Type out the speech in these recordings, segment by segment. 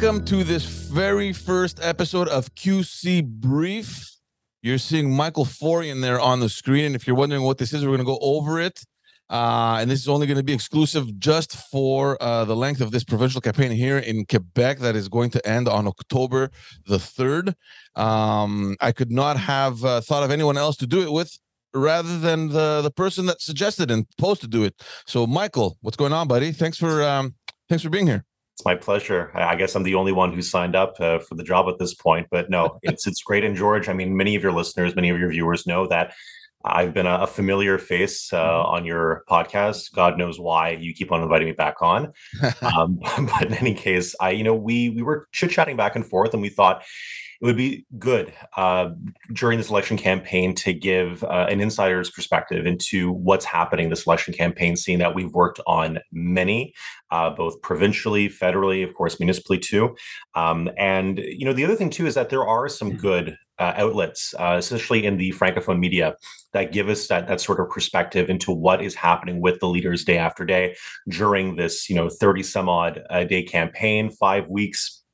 welcome to this very first episode of QC Brief. You're seeing Michael Forian there on the screen. And if you're wondering what this is, we're going to go over it. Uh, and this is only going to be exclusive just for uh, the length of this provincial campaign here in Quebec that is going to end on October the 3rd. Um, I could not have uh, thought of anyone else to do it with rather than the, the person that suggested and posed to do it. So, Michael, what's going on, buddy? Thanks for um, thanks for being here. It's my pleasure. I guess I'm the only one who signed up uh, for the job at this point, but no, it's it's great. And George, I mean, many of your listeners, many of your viewers know that I've been a, a familiar face uh, mm-hmm. on your podcast. God knows why you keep on inviting me back on. um, but in any case, I, you know, we we were chit chatting back and forth, and we thought it would be good uh, during this election campaign to give uh, an insider's perspective into what's happening this election campaign, seeing that we've worked on many, uh, both provincially, federally, of course, municipally too. Um, and you know, the other thing too is that there are some mm. good uh, outlets, uh, especially in the francophone media, that give us that that sort of perspective into what is happening with the leaders day after day during this, you know, thirty some odd uh, day campaign, five weeks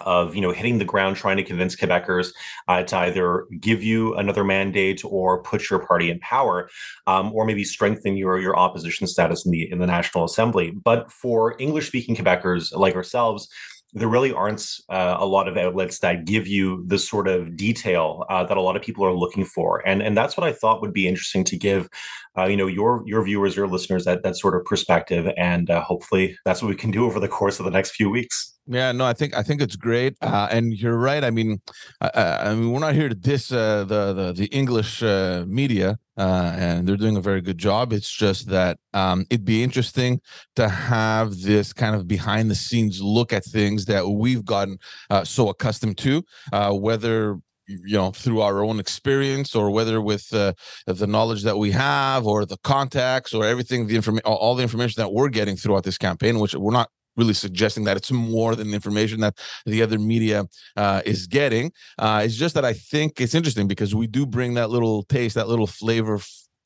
of you know hitting the ground trying to convince quebecers uh, to either give you another mandate or put your party in power um, or maybe strengthen your your opposition status in the in the national assembly. But for english speaking quebecers like ourselves there really aren't uh, a lot of outlets that give you the sort of detail uh, that a lot of people are looking for. And and that's what i thought would be interesting to give uh, you know your your viewers your listeners that that sort of perspective. And uh, hopefully that's what we can do over the course of the next few weeks. Yeah, no, I think I think it's great, uh, and you're right. I mean, I, I, mean, we're not here to diss uh, the the the English uh, media, uh, and they're doing a very good job. It's just that um, it'd be interesting to have this kind of behind the scenes look at things that we've gotten uh, so accustomed to, uh, whether you know through our own experience or whether with uh, the knowledge that we have or the contacts or everything the information all the information that we're getting throughout this campaign which we're not really suggesting that it's more than the information that the other media uh, is getting. Uh, it's just that I think it's interesting because we do bring that little taste, that little flavor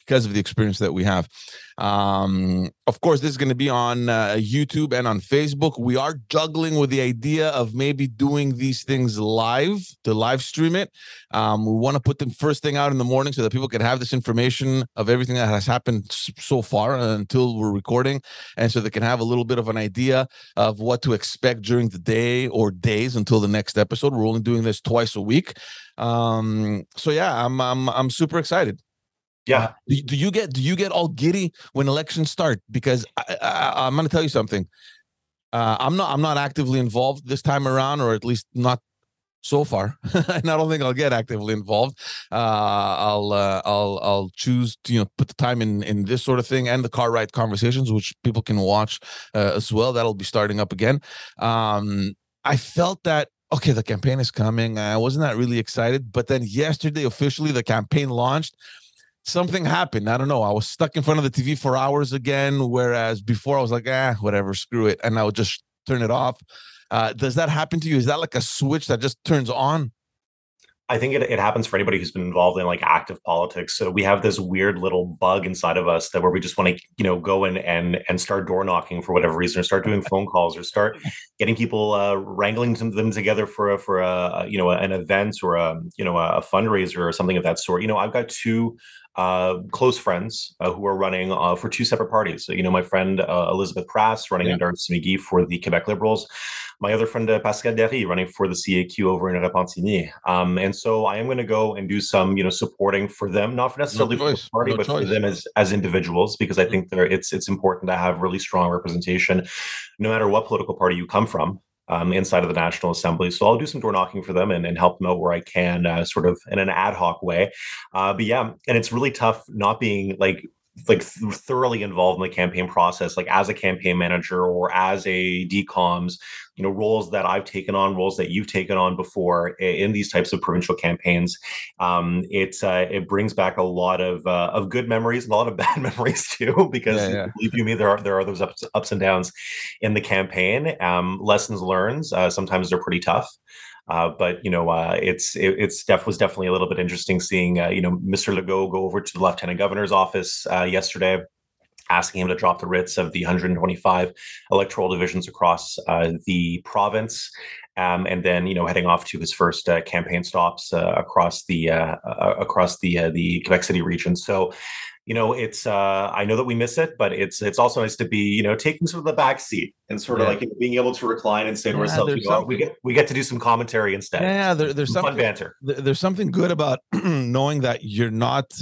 because of the experience that we have. Um, of course, this is going to be on uh, YouTube and on Facebook. We are juggling with the idea of maybe doing these things live to live stream it. Um, we want to put them first thing out in the morning so that people can have this information of everything that has happened so far until we're recording, and so they can have a little bit of an idea of what to expect during the day or days until the next episode. We're only doing this twice a week. Um, so yeah, I'm I'm I'm super excited. Yeah. Uh, do, do, you get do you get all giddy when elections start? Because I, am going to tell you something. Uh, I'm not I'm not actively involved this time around, or at least not so far. and I don't think I'll get actively involved. Uh, I'll uh, I'll I'll choose to you know put the time in in this sort of thing and the car ride conversations, which people can watch uh, as well. That'll be starting up again. Um, I felt that okay, the campaign is coming. I wasn't that really excited, but then yesterday officially the campaign launched something happened. I don't know. I was stuck in front of the TV for hours again, whereas before I was like, ah, whatever, screw it, and I would just turn it off. Uh, does that happen to you? Is that like a switch that just turns on? I think it, it happens for anybody who's been involved in like active politics. So we have this weird little bug inside of us that where we just want to, you know, go in and and start door knocking for whatever reason, or start doing phone calls, or start getting people uh, wrangling them together for a, for a you know an event or a you know a fundraiser or something of that sort. You know, I've got two uh, close friends uh, who are running uh, for two separate parties. So, you know, my friend uh, Elisabeth Prass running yeah. in Darcy for the Quebec Liberals, my other friend uh, Pascale Déry running for the CAQ over in Repentigny. Um, and so I am going to go and do some, you know, supporting for them, not for necessarily no for the party, no but choice. for them as as individuals, because I mm-hmm. think it's it's important to have really strong representation, no matter what political party you come from um, inside of the National Assembly. So I'll do some door knocking for them and, and help them out where I can, uh, sort of in an ad hoc way. Uh, but yeah, and it's really tough not being like like thoroughly involved in the campaign process like as a campaign manager or as a DCOMS you know roles that I've taken on roles that you've taken on before in these types of provincial campaigns um, it's uh, it brings back a lot of uh, of good memories and a lot of bad memories too because yeah, yeah. believe you me there are there are those ups, ups and downs in the campaign um, lessons learned uh, sometimes they're pretty tough uh, but you know, uh, it's it, it's def was definitely a little bit interesting seeing uh, you know Mr. Legault go over to the lieutenant governor's office uh, yesterday asking him to drop the writs of the 125 electoral divisions across uh, the province. Um, and then, you know, heading off to his first uh, campaign stops uh, across the uh, uh, across the the Quebec City region. So, you know, it's I know that we miss it, but it's it's also nice to be, you know, taking sort of the back seat and sort of like you know, being able to recline and say to yeah, ourselves, you know, we get we get to do some commentary instead. Yeah, there, there's some fun banter. There's something good about knowing that you're not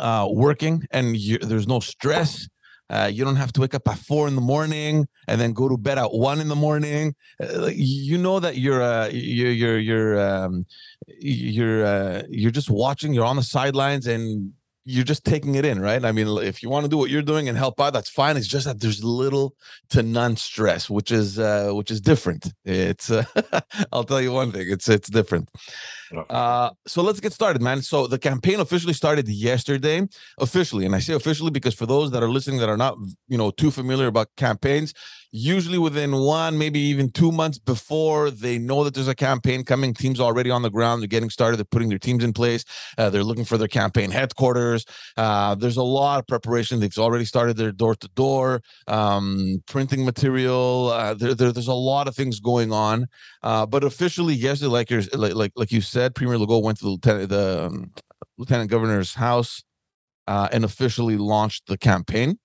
uh, working and you, there's no stress. Uh, you don't have to wake up at four in the morning and then go to bed at one in the morning. Uh, you know that you're uh, you're you're you're um, you're uh, you're just watching. You're on the sidelines and you're just taking it in, right? I mean, if you want to do what you're doing and help out, that's fine. It's just that there's little to none stress, which is uh, which is different. It's uh, I'll tell you one thing, it's it's different. Uh, so let's get started, man. So the campaign officially started yesterday, officially, and I say officially because for those that are listening that are not, you know, too familiar about campaigns, usually within one, maybe even two months before they know that there's a campaign coming, teams already on the ground, they're getting started, they're putting their teams in place, uh, they're looking for their campaign headquarters. Uh, there's a lot of preparation. They've already started their door to door printing material. Uh, there, there, there's a lot of things going on, uh, but officially yesterday, like, like like like you said, Premier Legault went to the lieutenant, the um, lieutenant governor's house uh, and officially launched the campaign.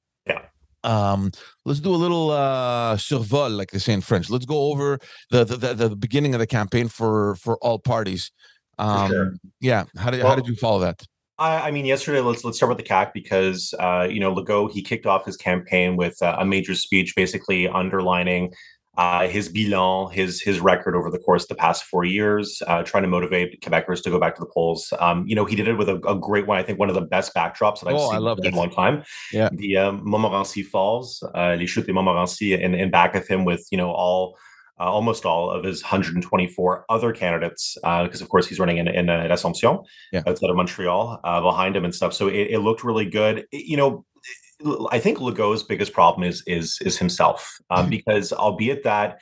Um, let's do a little uh survol, like they say in French. Let's go over the the, the, the beginning of the campaign for for all parties. Um, sure. Yeah. How did well, how did you follow that? I, I, mean, yesterday. Let's let's start with the CAQ because uh, you know Legault he kicked off his campaign with uh, a major speech, basically underlining uh, his bilan, his his record over the course of the past four years, uh, trying to motivate Quebecers to go back to the polls. Um, you know, he did it with a, a, great one. I think one of the best backdrops that I've oh, seen in a long time. Yeah, the uh, Montmorency Falls, uh, Les Chutes de Montmorency, and, and back of him with you know all. Uh, almost all of his 124 other candidates, because uh, of course he's running in, in uh, L'Assomption yeah. outside of Montreal uh, behind him and stuff. So it, it looked really good. It, you know, I think Legault's biggest problem is is is himself, um, mm-hmm. because albeit that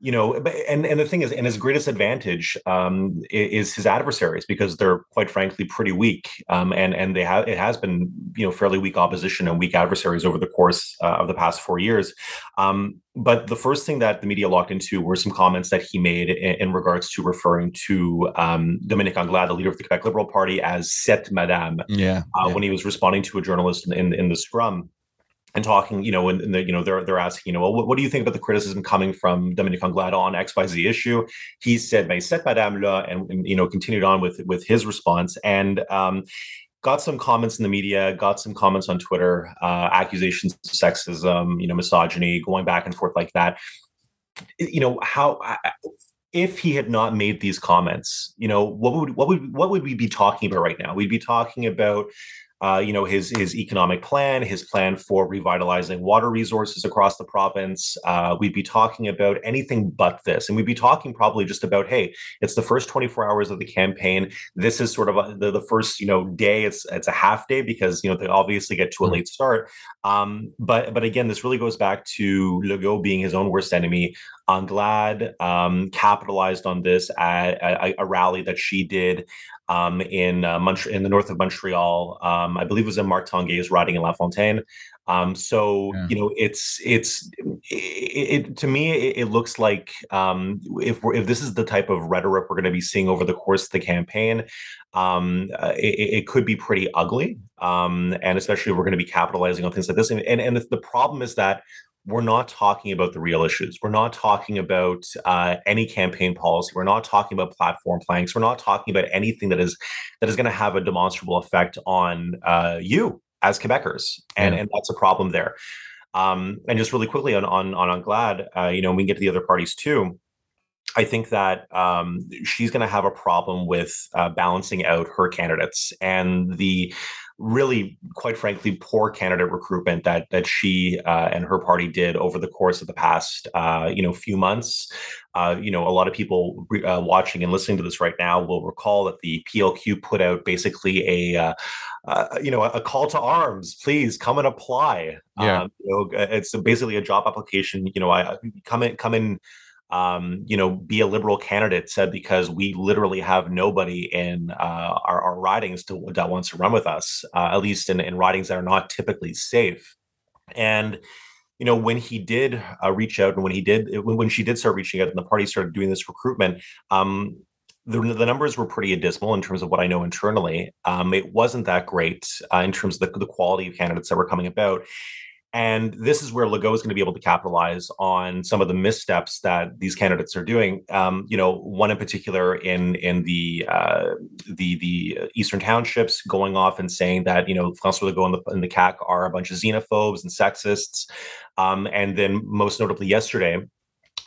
you know, and and the thing is, and his greatest advantage um, is his adversaries because they're quite frankly pretty weak, um, and and they have it has been you know fairly weak opposition and weak adversaries over the course uh, of the past four years. Um, but the first thing that the media locked into were some comments that he made in, in regards to referring to um, Dominique Anglade, the leader of the Quebec Liberal Party, as "cette madame." Yeah, uh, yeah. when he was responding to a journalist in in, in the scrum and talking, you know, and, the, you know, they're they're asking, you know, well, what, what, do you think about the criticism coming from Dominique Anglade on X Y Z issue? He said, "Mais cette madame là," and, and, you know, continued on with with his response and. Um, got some comments in the media, got some comments on Twitter, uh, accusations of sexism, you know, misogyny, going back and forth like that. You know how if he had not made these comments, you know, what would what would what would we be talking about right now? We'd be talking about uh, you know his his economic plan, his plan for revitalizing water resources across the province. Uh, we'd be talking about anything but this, and we'd be talking probably just about, hey, it's the first 24 hours of the campaign. This is sort of a, the, the first you know day. It's it's a half day because you know they obviously get to a mm-hmm. late start. Um, but but again, this really goes back to Legault being his own worst enemy. Anglade um, capitalized on this at, at a, a rally that she did um, in uh, Mont- in the north of Montreal. Um, I believe it was in Marc Tanguay's riding in La Fontaine. Um, so yeah. you know, it's it's it, it to me it, it looks like um, if we're if this is the type of rhetoric we're going to be seeing over the course of the campaign, um, uh, it, it, could be pretty ugly. Um, and especially we're going to be capitalizing on things like this. And and, and the problem is that we're not talking about the real issues. We're not talking about uh, any campaign policy. We're not talking about platform planks. We're not talking about anything that is that is going to have a demonstrable effect on uh, you as Quebecers, and yeah. and that's a problem there. Um, and just really quickly on on on Anglade, uh, you know, we can get to the other parties too. I think that um, she's going to have a problem with uh, balancing out her candidates and the really, quite frankly, poor candidate recruitment that that she uh, and her party did over the course of the past, uh, you know, few months. Uh, you know, a lot of people uh, watching and listening to this right now will recall that the PLQ put out basically a, uh, uh, you know, a call to arms. Please come and apply. Yeah, um, you know, it's basically a job application. You know, I come in, come in um, you know, be a liberal candidate said because we literally have nobody in uh, our, our ridings to, that wants to run with us, uh, at least in, in ridings that are not typically safe. And you know, when he did uh, reach out and when he did, when she did start reaching out and the party started doing this recruitment, um, the, the numbers were pretty dismal in terms of what I know internally. Um, it wasn't that great uh, in terms of the, the quality of candidates that were coming about. And this is where Legault is going to be able to capitalize on some of the missteps that these candidates are doing. Um, you know, one in particular in in the uh, the the eastern townships, going off and saying that you know François Legault and the, and the CAQ are a bunch of xenophobes and sexists, um, and then most notably yesterday,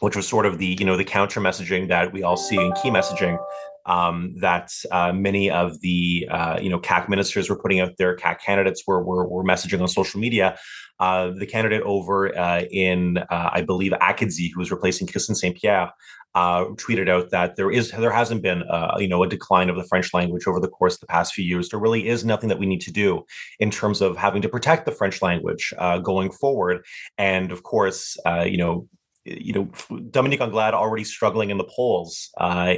which was sort of the you know the counter messaging that we all see in key messaging um, that uh, many of the uh, you know CAQ ministers were putting out their CAQ candidates were, were, were messaging on social media uh, the candidate over uh, in, uh, I believe, Acadie, who was replacing Christine St. Pierre, uh, tweeted out that there is there hasn't been you know a decline of the French language over the course of the past few years. There really is nothing that we need to do in terms of having to protect the French language going forward. And of course, you know. You know, Dominique Anglade already struggling in the polls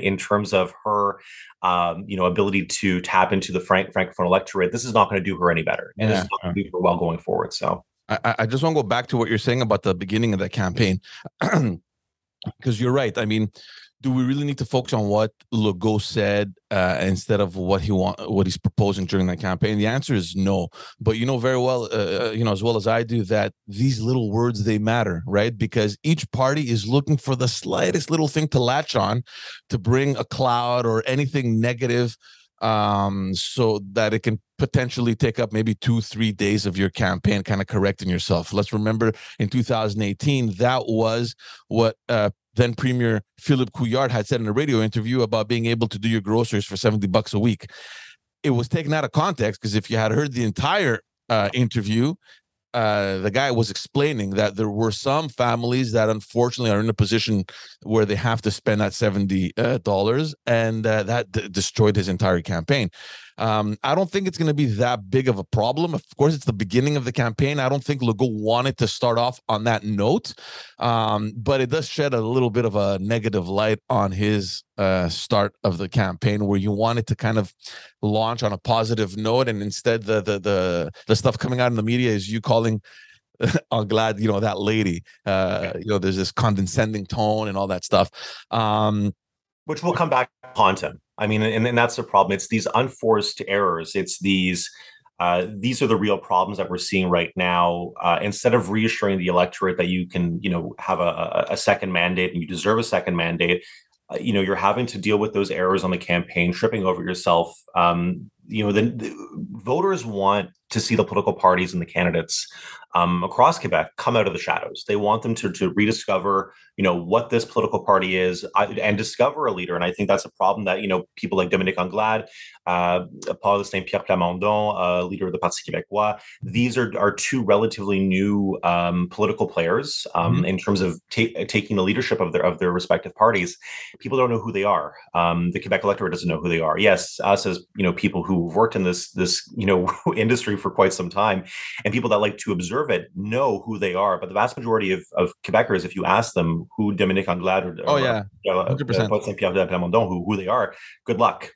in terms of her, um, you know, ability to tap into the frank francophone electorate. This is not going to do her any better, and yeah. this is not going to do her well going forward. So, I, I just want to go back to what you're saying about the beginning of the campaign, because you're right. I mean, do we really need to focus on what Legault said uh, instead of what he want, what he's proposing during that campaign? The answer is no. But you know very well, uh, uh, you know as well as I do, that these little words they matter, right? Because each party is looking for the slightest little thing to latch on, to bring a cloud or anything negative um, so that it can potentially take up maybe two, three days of your campaign, kind of correcting yourself. Let's remember in 2018, that was what uh, then Premier Philippe Couillard had said in a radio interview about being able to do your groceries for 70 bucks a week. It was taken out of context because if you had heard the entire uh, interview, uh, the guy was explaining that there were some families that unfortunately are in a position where they have to spend that seventy uh, dollars, and uh, that d- destroyed his entire campaign. Um, I don't think it's going to be that big of a problem. Of course, it's the beginning of the campaign. I don't think Legault wanted to start off on that note, um, but it does shed a little bit of a negative light on his uh, start of the campaign, where you wanted to kind of launch on a positive note, and instead the the the the stuff coming out in the media is you calling I'm glad you know that lady. Uh, you know, there's this condescending tone and all that stuff. Um, which will come back to haunt him. I mean, and, and that's the problem. It's these unforced errors. It's these. Uh, these are the real problems that we're seeing right now. Uh, instead of reassuring the electorate that you can, you know, have a, a second mandate and you deserve a second mandate, uh, you know, you're having to deal with those errors on the campaign, tripping over yourself. Um, you know, the, the voters want to see the political parties and the candidates um, across Quebec come out of the shadows. They want them to, to rediscover, you know, what this political party is uh, and discover a leader. And I think that's a problem that, you know, people like Dominique Anglade, uh, Paul Saint Pierre Plamondon, uh, leader of the Parti Québécois, these are, are two relatively new um, political players um, mm-hmm. in terms of ta- taking the leadership of their of their respective parties. People don't know who they are. Um, the Quebec electorate doesn't know who they are. Yes, us as you know, people who've worked in this this you know industry for quite some time, and people that like to observe it know who they are. But the vast majority of, of Quebecers, if you ask them who Dominique Anglade or, oh yeah, uh, hundred percent, who who they are, good luck.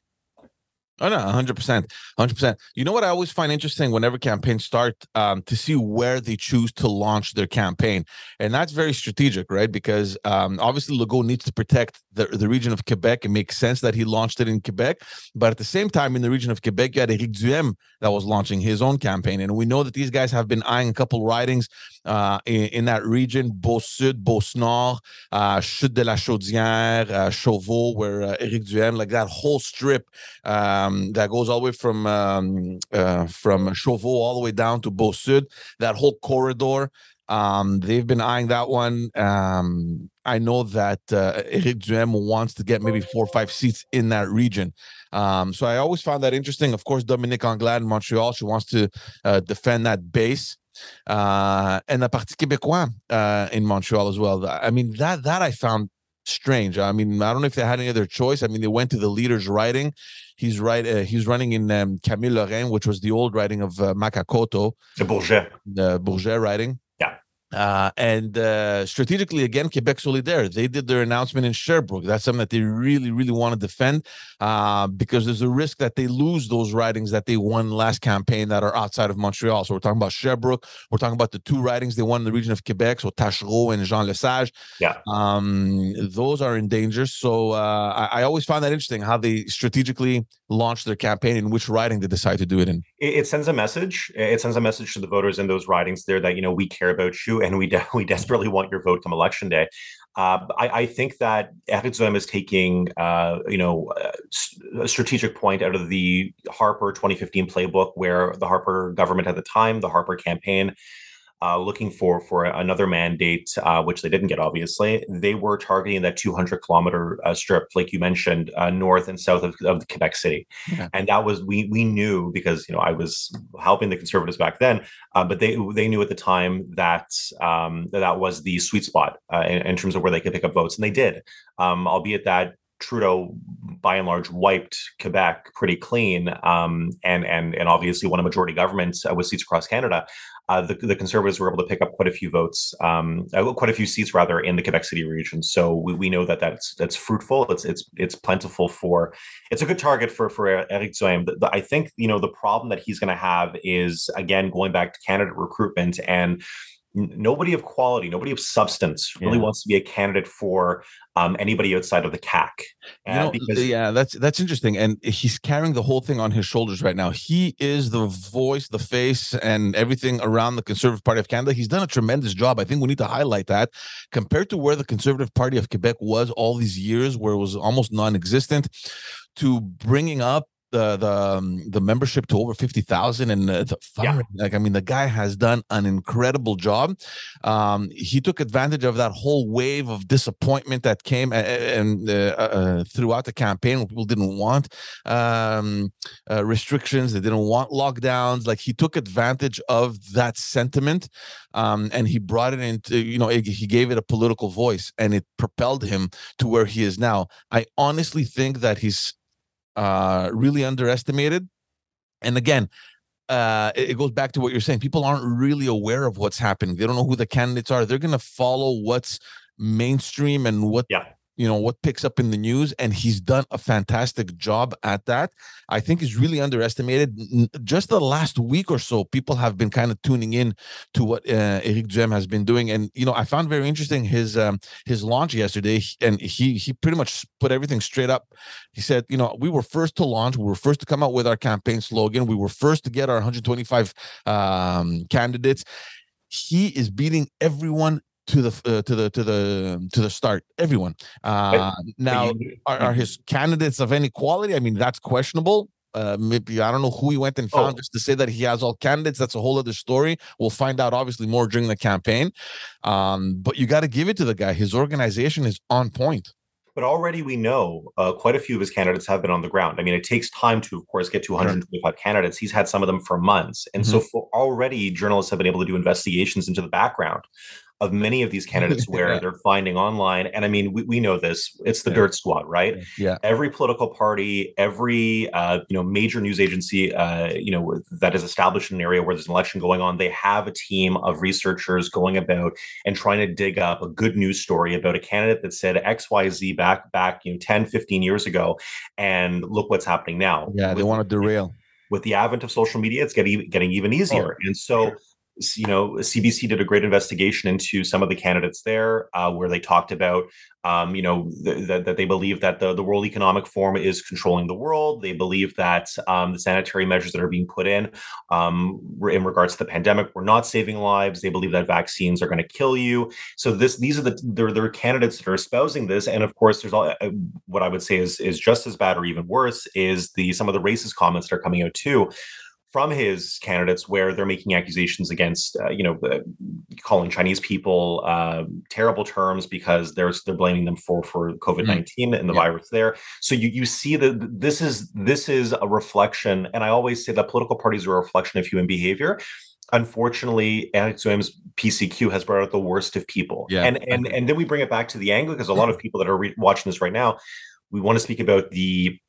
Oh no, hundred percent, hundred percent. You know what I always find interesting whenever campaigns start um, to see where they choose to launch their campaign, and that's very strategic, right? Because um, obviously Legault needs to protect the, the region of Quebec. It makes sense that he launched it in Quebec, but at the same time, in the region of Quebec, you had Éric Duhaime that was launching his own campaign, and we know that these guys have been eyeing a couple ridings uh, in, in, that region: Beauce Sud, Beauce Nord, uh, Chute de la Chaudière, uh, Chauveau, where uh, Éric Duhaime, like that whole strip. Um, that goes all the way from um, uh, from Chauveau all the way down to Beauce Sud. That whole corridor, um, they've been eyeing that one. Um, I know that uh, Eric Duhaime wants to get maybe four or five seats in that region. Um, so I always found that interesting. Of course, Dominique Anglade in Montreal, she wants to uh, defend that base. Uh, and the Parti Québécois uh, in Montreal as well. I mean, that that I found strange. I mean, I don't know if they had any other choice. I mean, they went to the leader's riding. He's right. Uh, he's running in um, Camille Laurin, which was the old riding of uh, Maka Kotto. The Bourget. The Bourget riding. Uh, and uh, strategically, again, Quebec Solidaire, they did their announcement in Sherbrooke. That's something that they really, really want to defend uh, because there's a risk that they lose those ridings that they won last campaign that are outside of Montreal. So we're talking about Sherbrooke. We're talking about the two ridings they won in the region of Quebec, so Taschereau and Jean Lesage. Yeah. Um, those are in danger. So uh, I, I, always find that interesting how they strategically launch their campaign and which riding they decide to do it in. It, it sends a message. It sends a message to the voters in those ridings there that, you know, we care about you and we de- we desperately want your vote come election day. Uh, I, I, think that Duhaime is taking, uh, you know, a strategic point out of the Harper 2015 playbook, where the Harper government at the time, the Harper campaign, uh, looking for for another mandate, uh, which they didn't get. Obviously, they were targeting that 200 kilometer uh, strip, like you mentioned, uh, north and south of, of Quebec City, yeah. and that was we we knew because you know I was helping the conservatives back then, uh, but they they knew at the time that um, that, that was the sweet spot uh, in, in, terms of where they could pick up votes, and they did, um, albeit that Trudeau, by and large, wiped Quebec pretty clean, um, and and and obviously won a majority government uh, with seats across Canada. Uh, the, the Conservatives were able to pick up quite a few votes, um, uh, quite a few seats rather in the Quebec City region. So we, we know that that's that's fruitful. It's it's it's plentiful for. It's a good target for for Eric Duhaime. I think you know the problem that he's going to have is again going back to candidate recruitment and nobody of quality, nobody of substance really yeah. wants to be a candidate for um, anybody outside of the CAQ. Uh, you know, because yeah, that's that's interesting, and he's carrying the whole thing on his shoulders right now. He is the voice, the face, and everything around the Conservative Party of Canada. He's done a tremendous job. I think we need to highlight that compared to where the Conservative Party of Quebec was all these years, where it was almost non-existent, to bringing up the the um, the membership to over 50,000 and uh, the yeah. like I mean the guy has done an incredible job. Um he took advantage of that whole wave of disappointment that came and, uh, uh, throughout the campaign people didn't want um uh, restrictions. They didn't want lockdowns. Like he took advantage of that sentiment um and he brought it into you know he gave it a political voice and it propelled him to where he is now. I honestly think that he's uh, really underestimated. And again, uh, it, it goes back to what you're saying. People aren't really aware of what's happening. They don't know who the candidates are. They're going to follow what's mainstream and what yeah you know what picks up in the news and he's done a fantastic job at that. I think he's really underestimated. Just the last week or so people have been kind of tuning in to what uh, eric duhaime has been doing and you know i found very interesting his um, his launch yesterday and he he pretty much put everything straight up. He said you know we were first to launch we were first to come out with our campaign slogan we were first to get our 125 um, candidates. He is beating everyone to the uh, to the to the to the start everyone uh now are, are his candidates of any quality i mean that's questionable uh, maybe I don't know who he went and found oh. just to say that he has all candidates. That's a whole other story. We'll find out obviously more during the campaign. Um, but you got to give it to the guy. His organization is on point. But already we know uh, quite a few of his candidates have been on the ground. I mean, it takes time to, of course, get to 125 sure. candidates. He's had some of them for months, and mm-hmm. so for already journalists have been able to do investigations into the background of many of these candidates where yeah. they're finding online. And I mean, we, we know this. It's the yeah. dirt squad, right? Yeah. Every political party, every uh, you know major news agency, uh, you know that is established in an area where there's an election going on, they have a team of researchers going about and trying to dig up a good news story about a candidate that said X, Y, Z back back you know 10, 15 years ago, and look what's happening now. Yeah, they want to derail with the advent of social media, it's getting getting even easier. Oh, and so you know, CBC did a great investigation into some of the candidates there, uh, where they talked about, um, you know, that the, they believe that the, the World Economic Forum is controlling the world. They believe that um, the sanitary measures that are being put in, um, in regards to the pandemic, were not saving lives. They believe that vaccines are going to kill you. So this, these are the there, there are candidates that are espousing this, and of course, there's all uh, what I would say is is just as bad or even worse is the some of the racist comments that are coming out too from his candidates where they're making accusations against, uh, you know, uh, calling Chinese people uh, terrible terms because they're they're blaming them for for COVID nineteen mm. and the yeah. virus there. So you you see that this is this is a reflection, and I always say that political parties are a reflection of human behavior. Unfortunately, Alex Duhaime's PCQ has brought out the worst of people, yeah. and and and then we bring it back to the angle because a lot of people that are re- watching this right now, we want to speak about the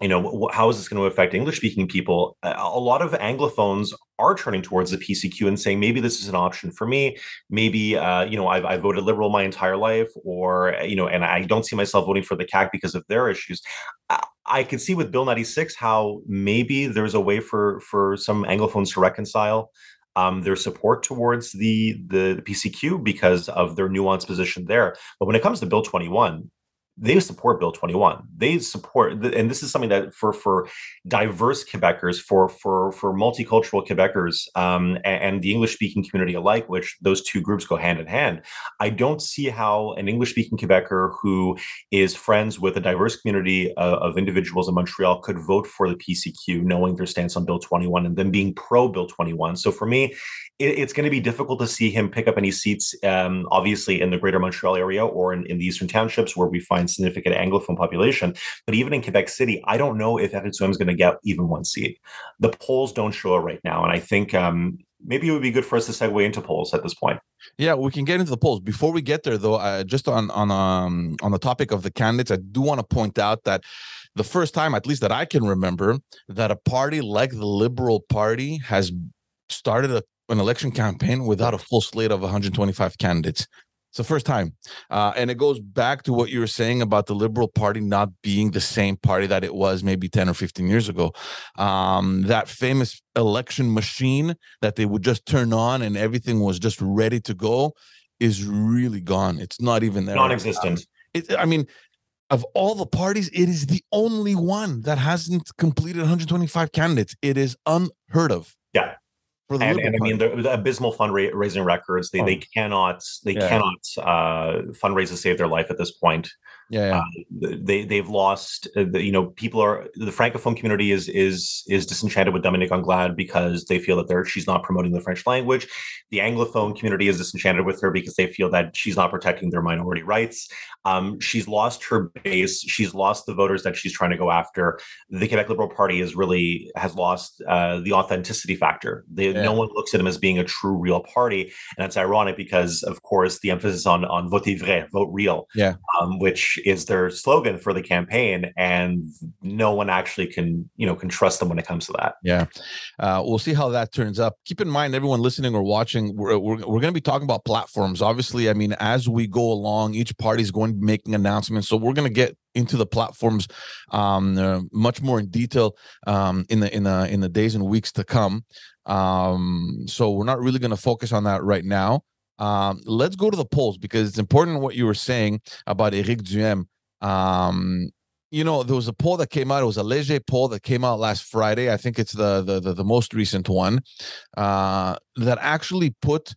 you know, how is this going to affect English speaking people? A lot of Anglophones are turning towards the PCQ and saying maybe this is an option for me. Maybe, uh, you know, I've, I've voted liberal my entire life, or, you know, and I don't see myself voting for the CAQ because of their issues. I, I could see with Bill 96 how maybe there's a way for for some Anglophones to reconcile um, their support towards the, the, the PCQ because of their nuanced position there. But when it comes to Bill 21, they support Bill 21. They support, and this is something that for for diverse Quebecers, for for for multicultural Quebecers, um, and, the English speaking community alike, which those two groups go hand in hand. I don't see how an English speaking Quebecer who is friends with a diverse community uh, of individuals in Montreal could vote for the PCQ, knowing their stance on Bill 21 and then being pro Bill 21. So for me, it, it's going to be difficult to see him pick up any seats, um, obviously in the greater Montreal area or in, in the eastern townships where we find significant Anglophone population. But even in Quebec City, I don't know if Duhaime is going to get even one seat. The polls don't show it right now. And I think um, maybe it would be good for us to segue into polls at this point. Yeah, we can get into the polls. Before we get there, though, uh, just on on um on the topic of the candidates, I do want to point out that the first time, at least that I can remember, that a party like the Liberal Party has started a an election campaign without a full slate of 125 candidates. It's the first time. Uh, and it goes back to what you were saying about the Liberal Party not being the same party that it was maybe 10 or 15 years ago. Um, that famous election machine that they would just turn on and everything was just ready to go is really gone. It's not even there. Non existent. It, I mean, of all the parties, it is the only one that hasn't completed 125 candidates. It is unheard of. And, and I mean the, the, abysmal fundraising records. They oh. they cannot they yeah. cannot uh, fundraise to save their life at this point. Yeah, yeah. Uh, they they've lost. Uh, the, you know, people are the francophone community is is is disenchanted with Dominique Anglade because they feel that they're she's not promoting the French language. The anglophone community is disenchanted with her because they feel that she's not protecting their minority rights. Um, she's lost her base. She's lost the voters that she's trying to go after. The Quebec Liberal Party is really has lost uh, the authenticity factor. They, yeah. No one looks at them as being a true, real party, and that's ironic because, of course, the emphasis on on vote vrai, vote real, yeah, um, which is their slogan for the campaign, and no one actually can you know can trust them when it comes to that. Yeah, uh, we'll see how that turns up. Keep in mind, everyone listening or watching, we're we're, we're going to be talking about platforms. Obviously, I mean, as we go along, each party is going to be making announcements, so we're going to get into the platforms um, uh, much more in detail um, in the in the in the days and weeks to come. Um, so we're not really going to focus on that right now. Um, let's go to the polls because it's important what you were saying about Eric Duhaime. Um, you know, there was a poll that came out. It was a Leger poll that came out last Friday. I think it's the the the, the most recent one uh, that actually put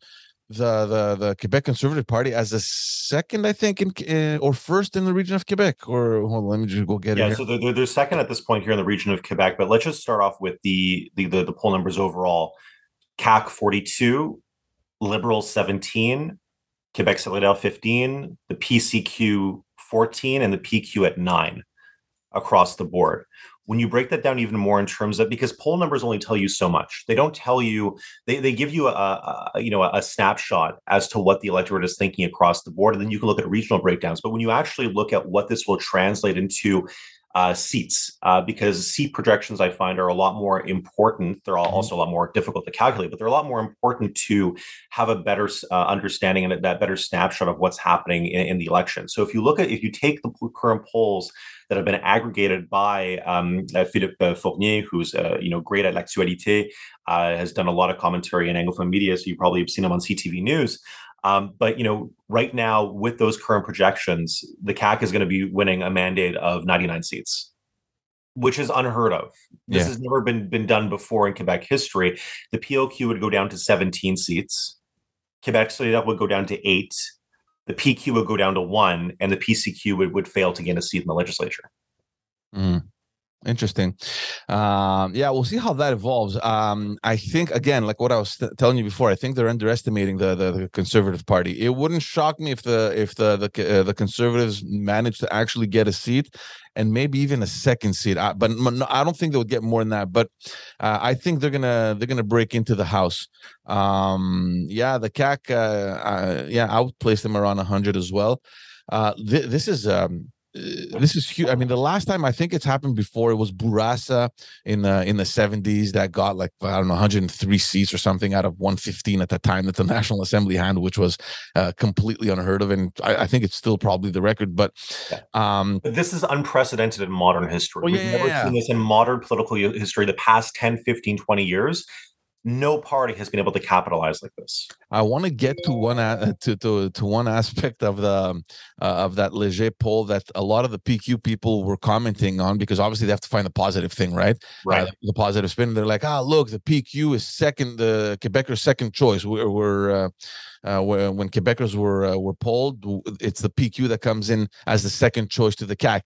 the the the Quebec Conservative Party as a second, I think, in uh, or first in the region of Quebec. Or hold on, let me just go get yeah, it. Yeah, so they're, they're second at this point here in the region of Quebec. But let's just start off with the the the, the poll numbers overall. CAQ forty two, Liberals 17, Quebec Solidaire 15, the PCQ 14, and the PQ at 9 across the board. When you break that down even more in terms of because poll numbers only tell you so much. They don't tell you they, they give you a, a you know a snapshot as to what the electorate is thinking across the board, and then you can look at regional breakdowns. But when you actually look at what this will translate into uh, seats uh, because seat projections I find are a lot more important. They're mm-hmm. also a lot more difficult to calculate, but they're a lot more important to have a better uh, understanding and that better snapshot of what's happening in, in, the election. So if you look at if you take the current polls that have been aggregated by um, uh, Philippe Fournier, who's uh, you know great at l'actualité, uh, has done a lot of commentary in Anglophone media, so you probably have seen him on CTV News. Um, but you know, right now with those current projections, the CAQ is going to be winning a mandate of 99 seats, which is unheard of. This yeah. has never been been done before in Quebec history. The PLQ would go down to 17 seats. Quebec Solidaire would go down to eight. The PQ would go down to one, and the PCQ would, would fail to gain a seat in the legislature. Mm. Interesting. Um, yeah, we'll see how that evolves. Um, I think again, like what I was telling you before, I think they're underestimating the, the, the conservative party. It wouldn't shock me if the if the the, uh, the conservatives managed to actually get a seat and maybe even a second seat. I, but no, I don't think they would get more than that. But uh, I think they're gonna they're gonna break into the house. Um, yeah, the CAQ. Uh, uh, yeah, I would place them around hundred as well. Uh, th- this is um, uh, this is huge. I mean, the last time I think it's happened before, it was Bourassa in the in the seventies that got like I don't know 103 seats or something out of 115 at the time that the National Assembly had, which was uh, completely unheard of, and I, I, think it's still probably the record. But um, this is unprecedented in modern history. Well, We've yeah, never yeah. seen this in modern political history. The past 10, 15, 20 years no party has been able to capitalize like this. I want to get to one uh, to, to to one aspect of the um, uh, of that Leger poll that a lot of the PQ people were commenting on because obviously they have to find the positive thing, right? Right. Uh, the positive spin. They're like, ah, look, the PQ is second, the Quebecers' second choice. We're, we're uh, uh, when Quebecers were uh, were polled, it's the PQ that comes in as the second choice to the CAQ.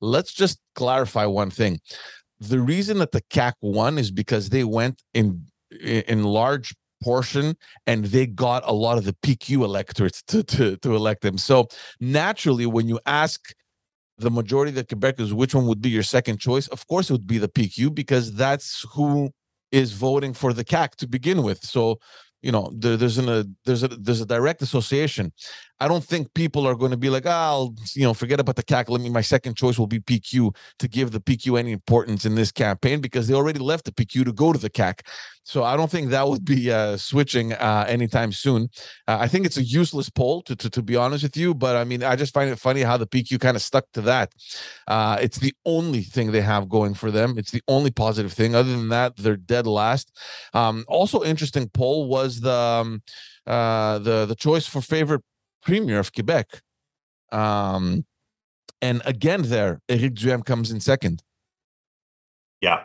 Let's just clarify one thing. The reason that the CAQ won is because they went in in large portion and they got a lot of the PQ electorates to, to, to elect them. So naturally, when you ask the majority of the Quebecers which one would be your second choice, of course it would be the PQ because that's who is voting for the CAQ to begin with. So you know there, there's an, a there's a there's a direct association i don't think people are going to be like oh, i'll you know forget about the CAC. let me my second choice will be pq to give the pq any importance in this campaign because they already left the pq to go to the CAC. so i don't think that would be uh, switching uh, anytime soon uh, i think it's a useless poll to, to to be honest with you but i mean i just find it funny how the pq kind of stuck to that uh, it's the only thing they have going for them it's the only positive thing other than that they're dead last um, also interesting poll was the um, uh, the the choice for favorite premier of Quebec. Um, and again, there Eric Duhaime comes in second. Yeah,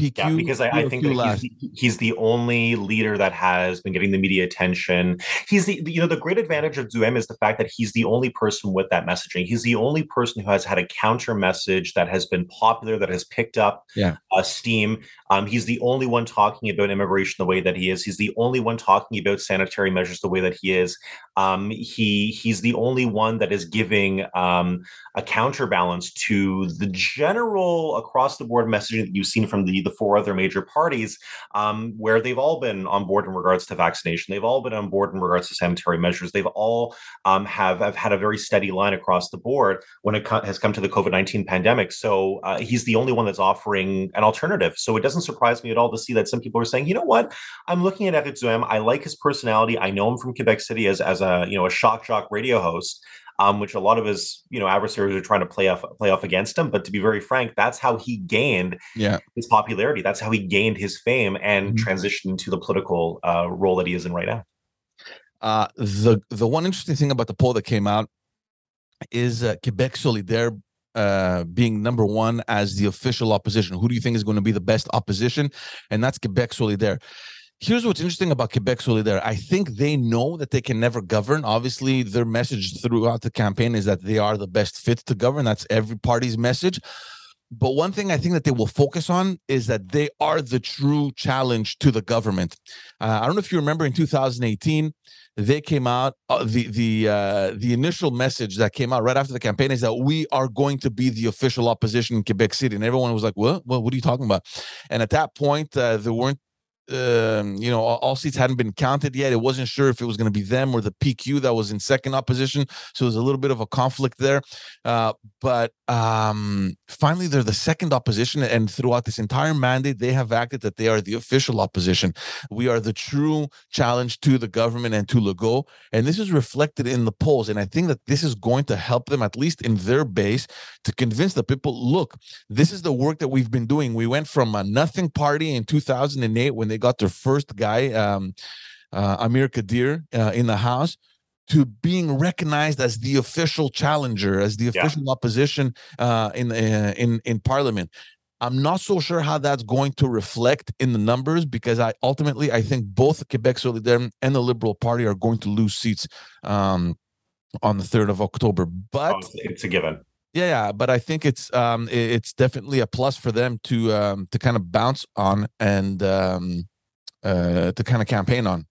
PQ, yeah, because I, I think that he's, he's, the only leader that has been getting the media attention. He's the you know the great advantage of Duhaime is the fact that he's the only person with that messaging. He's the only person who has had a counter message that has been popular, that has picked up yeah. uh, steam. Um, he's the only one talking about immigration the way that he is. He's the only one talking about sanitary measures the way that he is. Um, he he's the only one that is giving um, a counterbalance to the general across the board messaging that you've seen from the the four other major parties, um, where they've all been on board in regards to vaccination. They've all been on board in regards to sanitary measures. They've all um, have, have had a very steady line across the board when it co- has come to the COVID nineteen pandemic. So uh, he's the only one that's offering an alternative. So it doesn't surprise me at all to see that some people are saying, you know what, I'm looking at Eric Duhaime. I like his personality. I know him from Quebec City as as a you know a shock jock radio host um, which a lot of his you know adversaries are trying to play off play off against him. But to be very frank, that's how he gained yeah. his popularity. That's how he gained his fame and mm-hmm. transitioned to the political uh, role that he is in right now. Uh, the the one interesting thing about the poll that came out is uh, Quebec Solidaire uh, being number one as the official opposition. Who do you think is going to be the best opposition? And that's Quebec Solidaire here's what's interesting about Quebec Solidaire. I think they know that they can never govern. Obviously, their message throughout the campaign is that they are the best fit to govern. That's every party's message. But one thing I think that they will focus on is that they are the true challenge to the government. Uh, I don't know if you remember in 2018, they came out. Uh, the the uh, the initial message that came out right after the campaign is that we are going to be the official opposition in Quebec City, and everyone was like, "What? What? What are you talking about?" And at that point, uh, there weren't um, you know, all seats hadn't been counted yet. It wasn't sure if it was going to be them or the PQ that was in second opposition. So there's a little bit of a conflict there. Uh, but um, finally, they're the second opposition. And throughout this entire mandate, they have acted that they are the official opposition. We are the true challenge to the government and to Legault. And this is reflected in the polls. And I think that this is going to help them, at least in their base, to convince the people look, this is the work that we've been doing. We went from a nothing party in 2008 when they got their first guy, um, uh, Amir Khadir, uh, in the House to being recognized as the official challenger, as the official yeah. opposition uh, in uh, in in Parliament. I'm not so sure how that's going to reflect in the numbers because I ultimately I think both Quebec Solidaire and the Liberal Party are going to lose seats um, on the third of October. But oh, it's a given. Yeah, yeah, but I think it's um, it's definitely a plus for them to um, to kind of bounce on and um, uh, to kind of campaign on.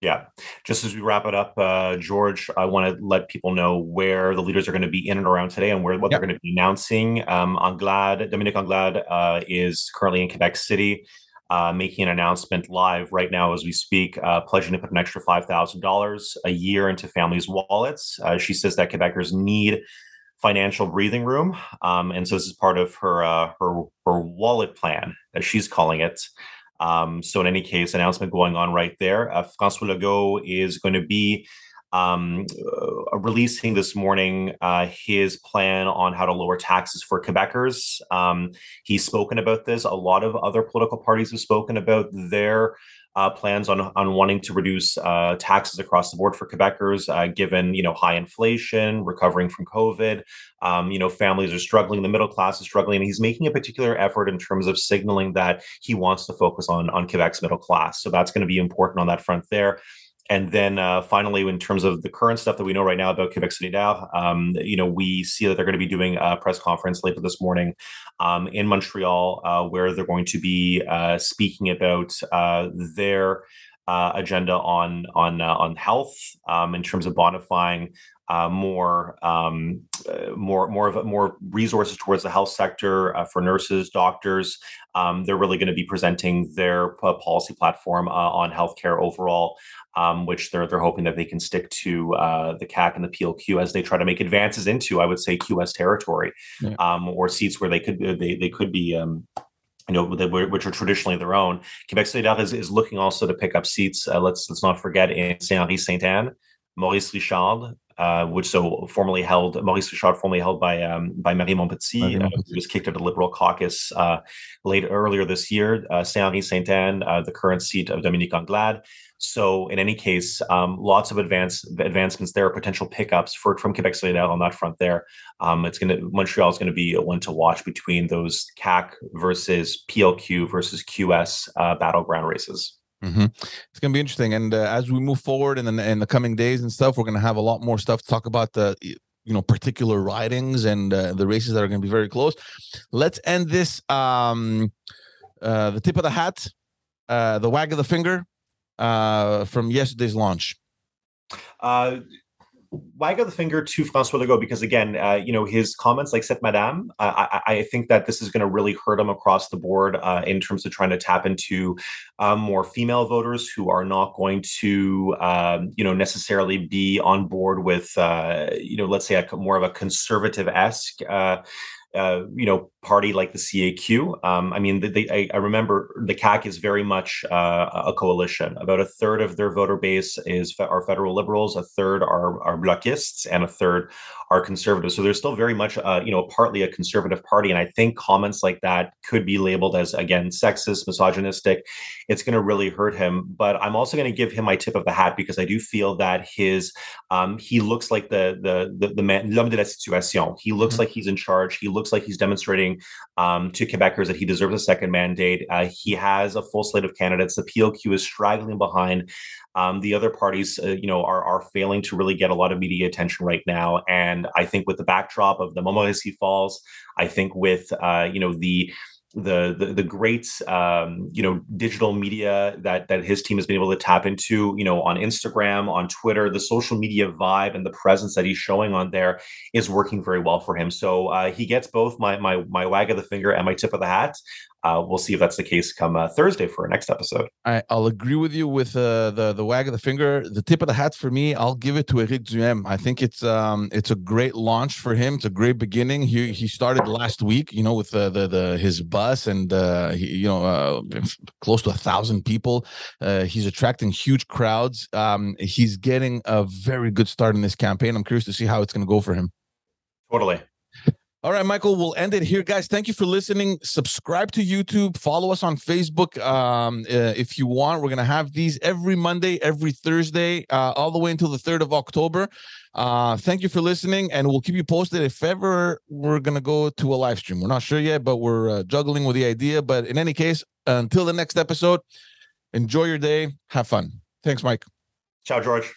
Yeah. Just as we wrap it up, uh, George, I want to let people know where the leaders are going to be in and around today and where what yep. they're going to be announcing. Um, Anglade, Dominique Anglade uh, is currently in Quebec City. Uh, making an announcement live right now as we speak, uh, pledging to put an extra $5,000 a year into families' wallets. Uh, she says that Quebecers need financial breathing room. Um, and so this is part of her uh, her her wallet plan, as she's calling it. Um, so in any case, announcement going on right there. Uh, François Legault is going to be um, uh, releasing this morning uh, his plan on how to lower taxes for Quebecers. Um, he's spoken about this. A lot of other political parties have spoken about their uh, plans on on wanting to reduce uh, taxes across the board for Quebecers, uh, given you know high inflation, recovering from COVID. Um, you know, families are struggling, the middle class is struggling, and he's making a particular effort in terms of signaling that he wants to focus on on Quebec's middle class. So that's going to be important on that front there. And then uh, finally, in terms of the current stuff that we know right now about Quebec Solidaire, um, you know, we see that they're going to be doing a press conference later this morning um, in Montreal, uh, where they're going to be uh, speaking about uh, their uh, agenda on on uh, on health um, in terms of bonifying uh, more um, uh, more more of a, more resources towards the health sector uh, for nurses, doctors. Um, they're really going to be presenting their policy platform uh, on healthcare overall um, which they're they're hoping that they can stick to uh, the CAQ and the PLQ as they try to make advances into, I would say, QS territory, yeah. um, or seats where they could they they could be. Um, you know, which are traditionally their own. Quebec Solidaire is, is looking also to pick up seats. Uh, let's let's not forget in Saint Henri Sainte Anne, Maurice Richard, uh, which so formerly held Maurice Richard, formerly held by um, by Marie Montpetit, uh, who was kicked out of the Liberal caucus uh, late earlier this year. Uh, Saint Henri Sainte Anne, uh, the current seat of Dominique Anglade. So in any case, um, lots of advance advancements there, potential pickups for from Quebec Solidaire on that front. There, um, it's going to Montreal is going to be a one to watch between those CAQ versus PLQ versus QS uh, battleground races. Mm-hmm. It's going to be interesting, and uh, as we move forward in the in the coming days and stuff, we're going to have a lot more stuff to talk about the you know particular ridings and uh, the races that are going to be very close. Let's end this um, uh, the tip of the hat, uh, the wag of the finger uh, from yesterday's launch? Uh, wag of the finger to Francois Legault because again, uh, you know, his comments like "Cette Madame," I, I, think that this is going to really hurt him across the board uh, in terms of trying to tap into um, more female voters who are not going to, um, you know, necessarily be on board with, uh, you know, let's say a more of a conservative esque. Uh, uh, you know, party like the CAQ. Um, I mean, they, I, I, remember the CAQ is very much uh, a coalition. About a third of their voter base is fe- are federal liberals, a third are are bloquists, and a third are conservatives. So they're still very much, uh, you know, partly a conservative party. And I think comments like that could be labeled as again sexist, misogynistic. It's going to really hurt him. But I'm also going to give him my tip of the hat because I do feel that his um, he looks like the the the, the man l'homme de la situation. He looks mm-hmm. like he's in charge. He looks like he's demonstrating um, to Quebecers that he deserves a second mandate. Uh, he has a full slate of candidates. The PLQ is straggling behind. Um, the other parties, uh, you know, are are failing to really get a lot of media attention right now. And I think with the backdrop of the Montmorency Falls, I think with uh, you know the the the, the great um, you know digital media that that his team has been able to tap into you know on Instagram on Twitter the social media vibe and the presence that he's showing on there is working very well for him. So uh, he gets both my my my wag of the finger and my tip of the hat uh, we'll see if that's the case come uh, Thursday for our next episode. I, will agree with you with uh, the the wag of the finger. The tip of the hat for me, I'll give it to Eric Duhaime. I think it's um it's a great launch for him. It's a great beginning. He he started last week, you know, with the the, the his bus and uh, he, you know uh, close to a thousand people. Uh, he's attracting huge crowds. Um, he's getting a very good start in this campaign. I'm curious to see how it's going to go for him. Totally. All right, Michael, we'll end it here, guys. Thank you for listening. Subscribe to YouTube, follow us on Facebook um, uh, if you want. We're going to have these every Monday, every Thursday, uh, all the way until the 3rd of October. Uh, thank you for listening, and we'll keep you posted if ever we're going to go to a live stream. We're not sure yet, but we're uh, juggling with the idea. But in any case, until the next episode, enjoy your day, have fun. Thanks, Mike. Ciao, George.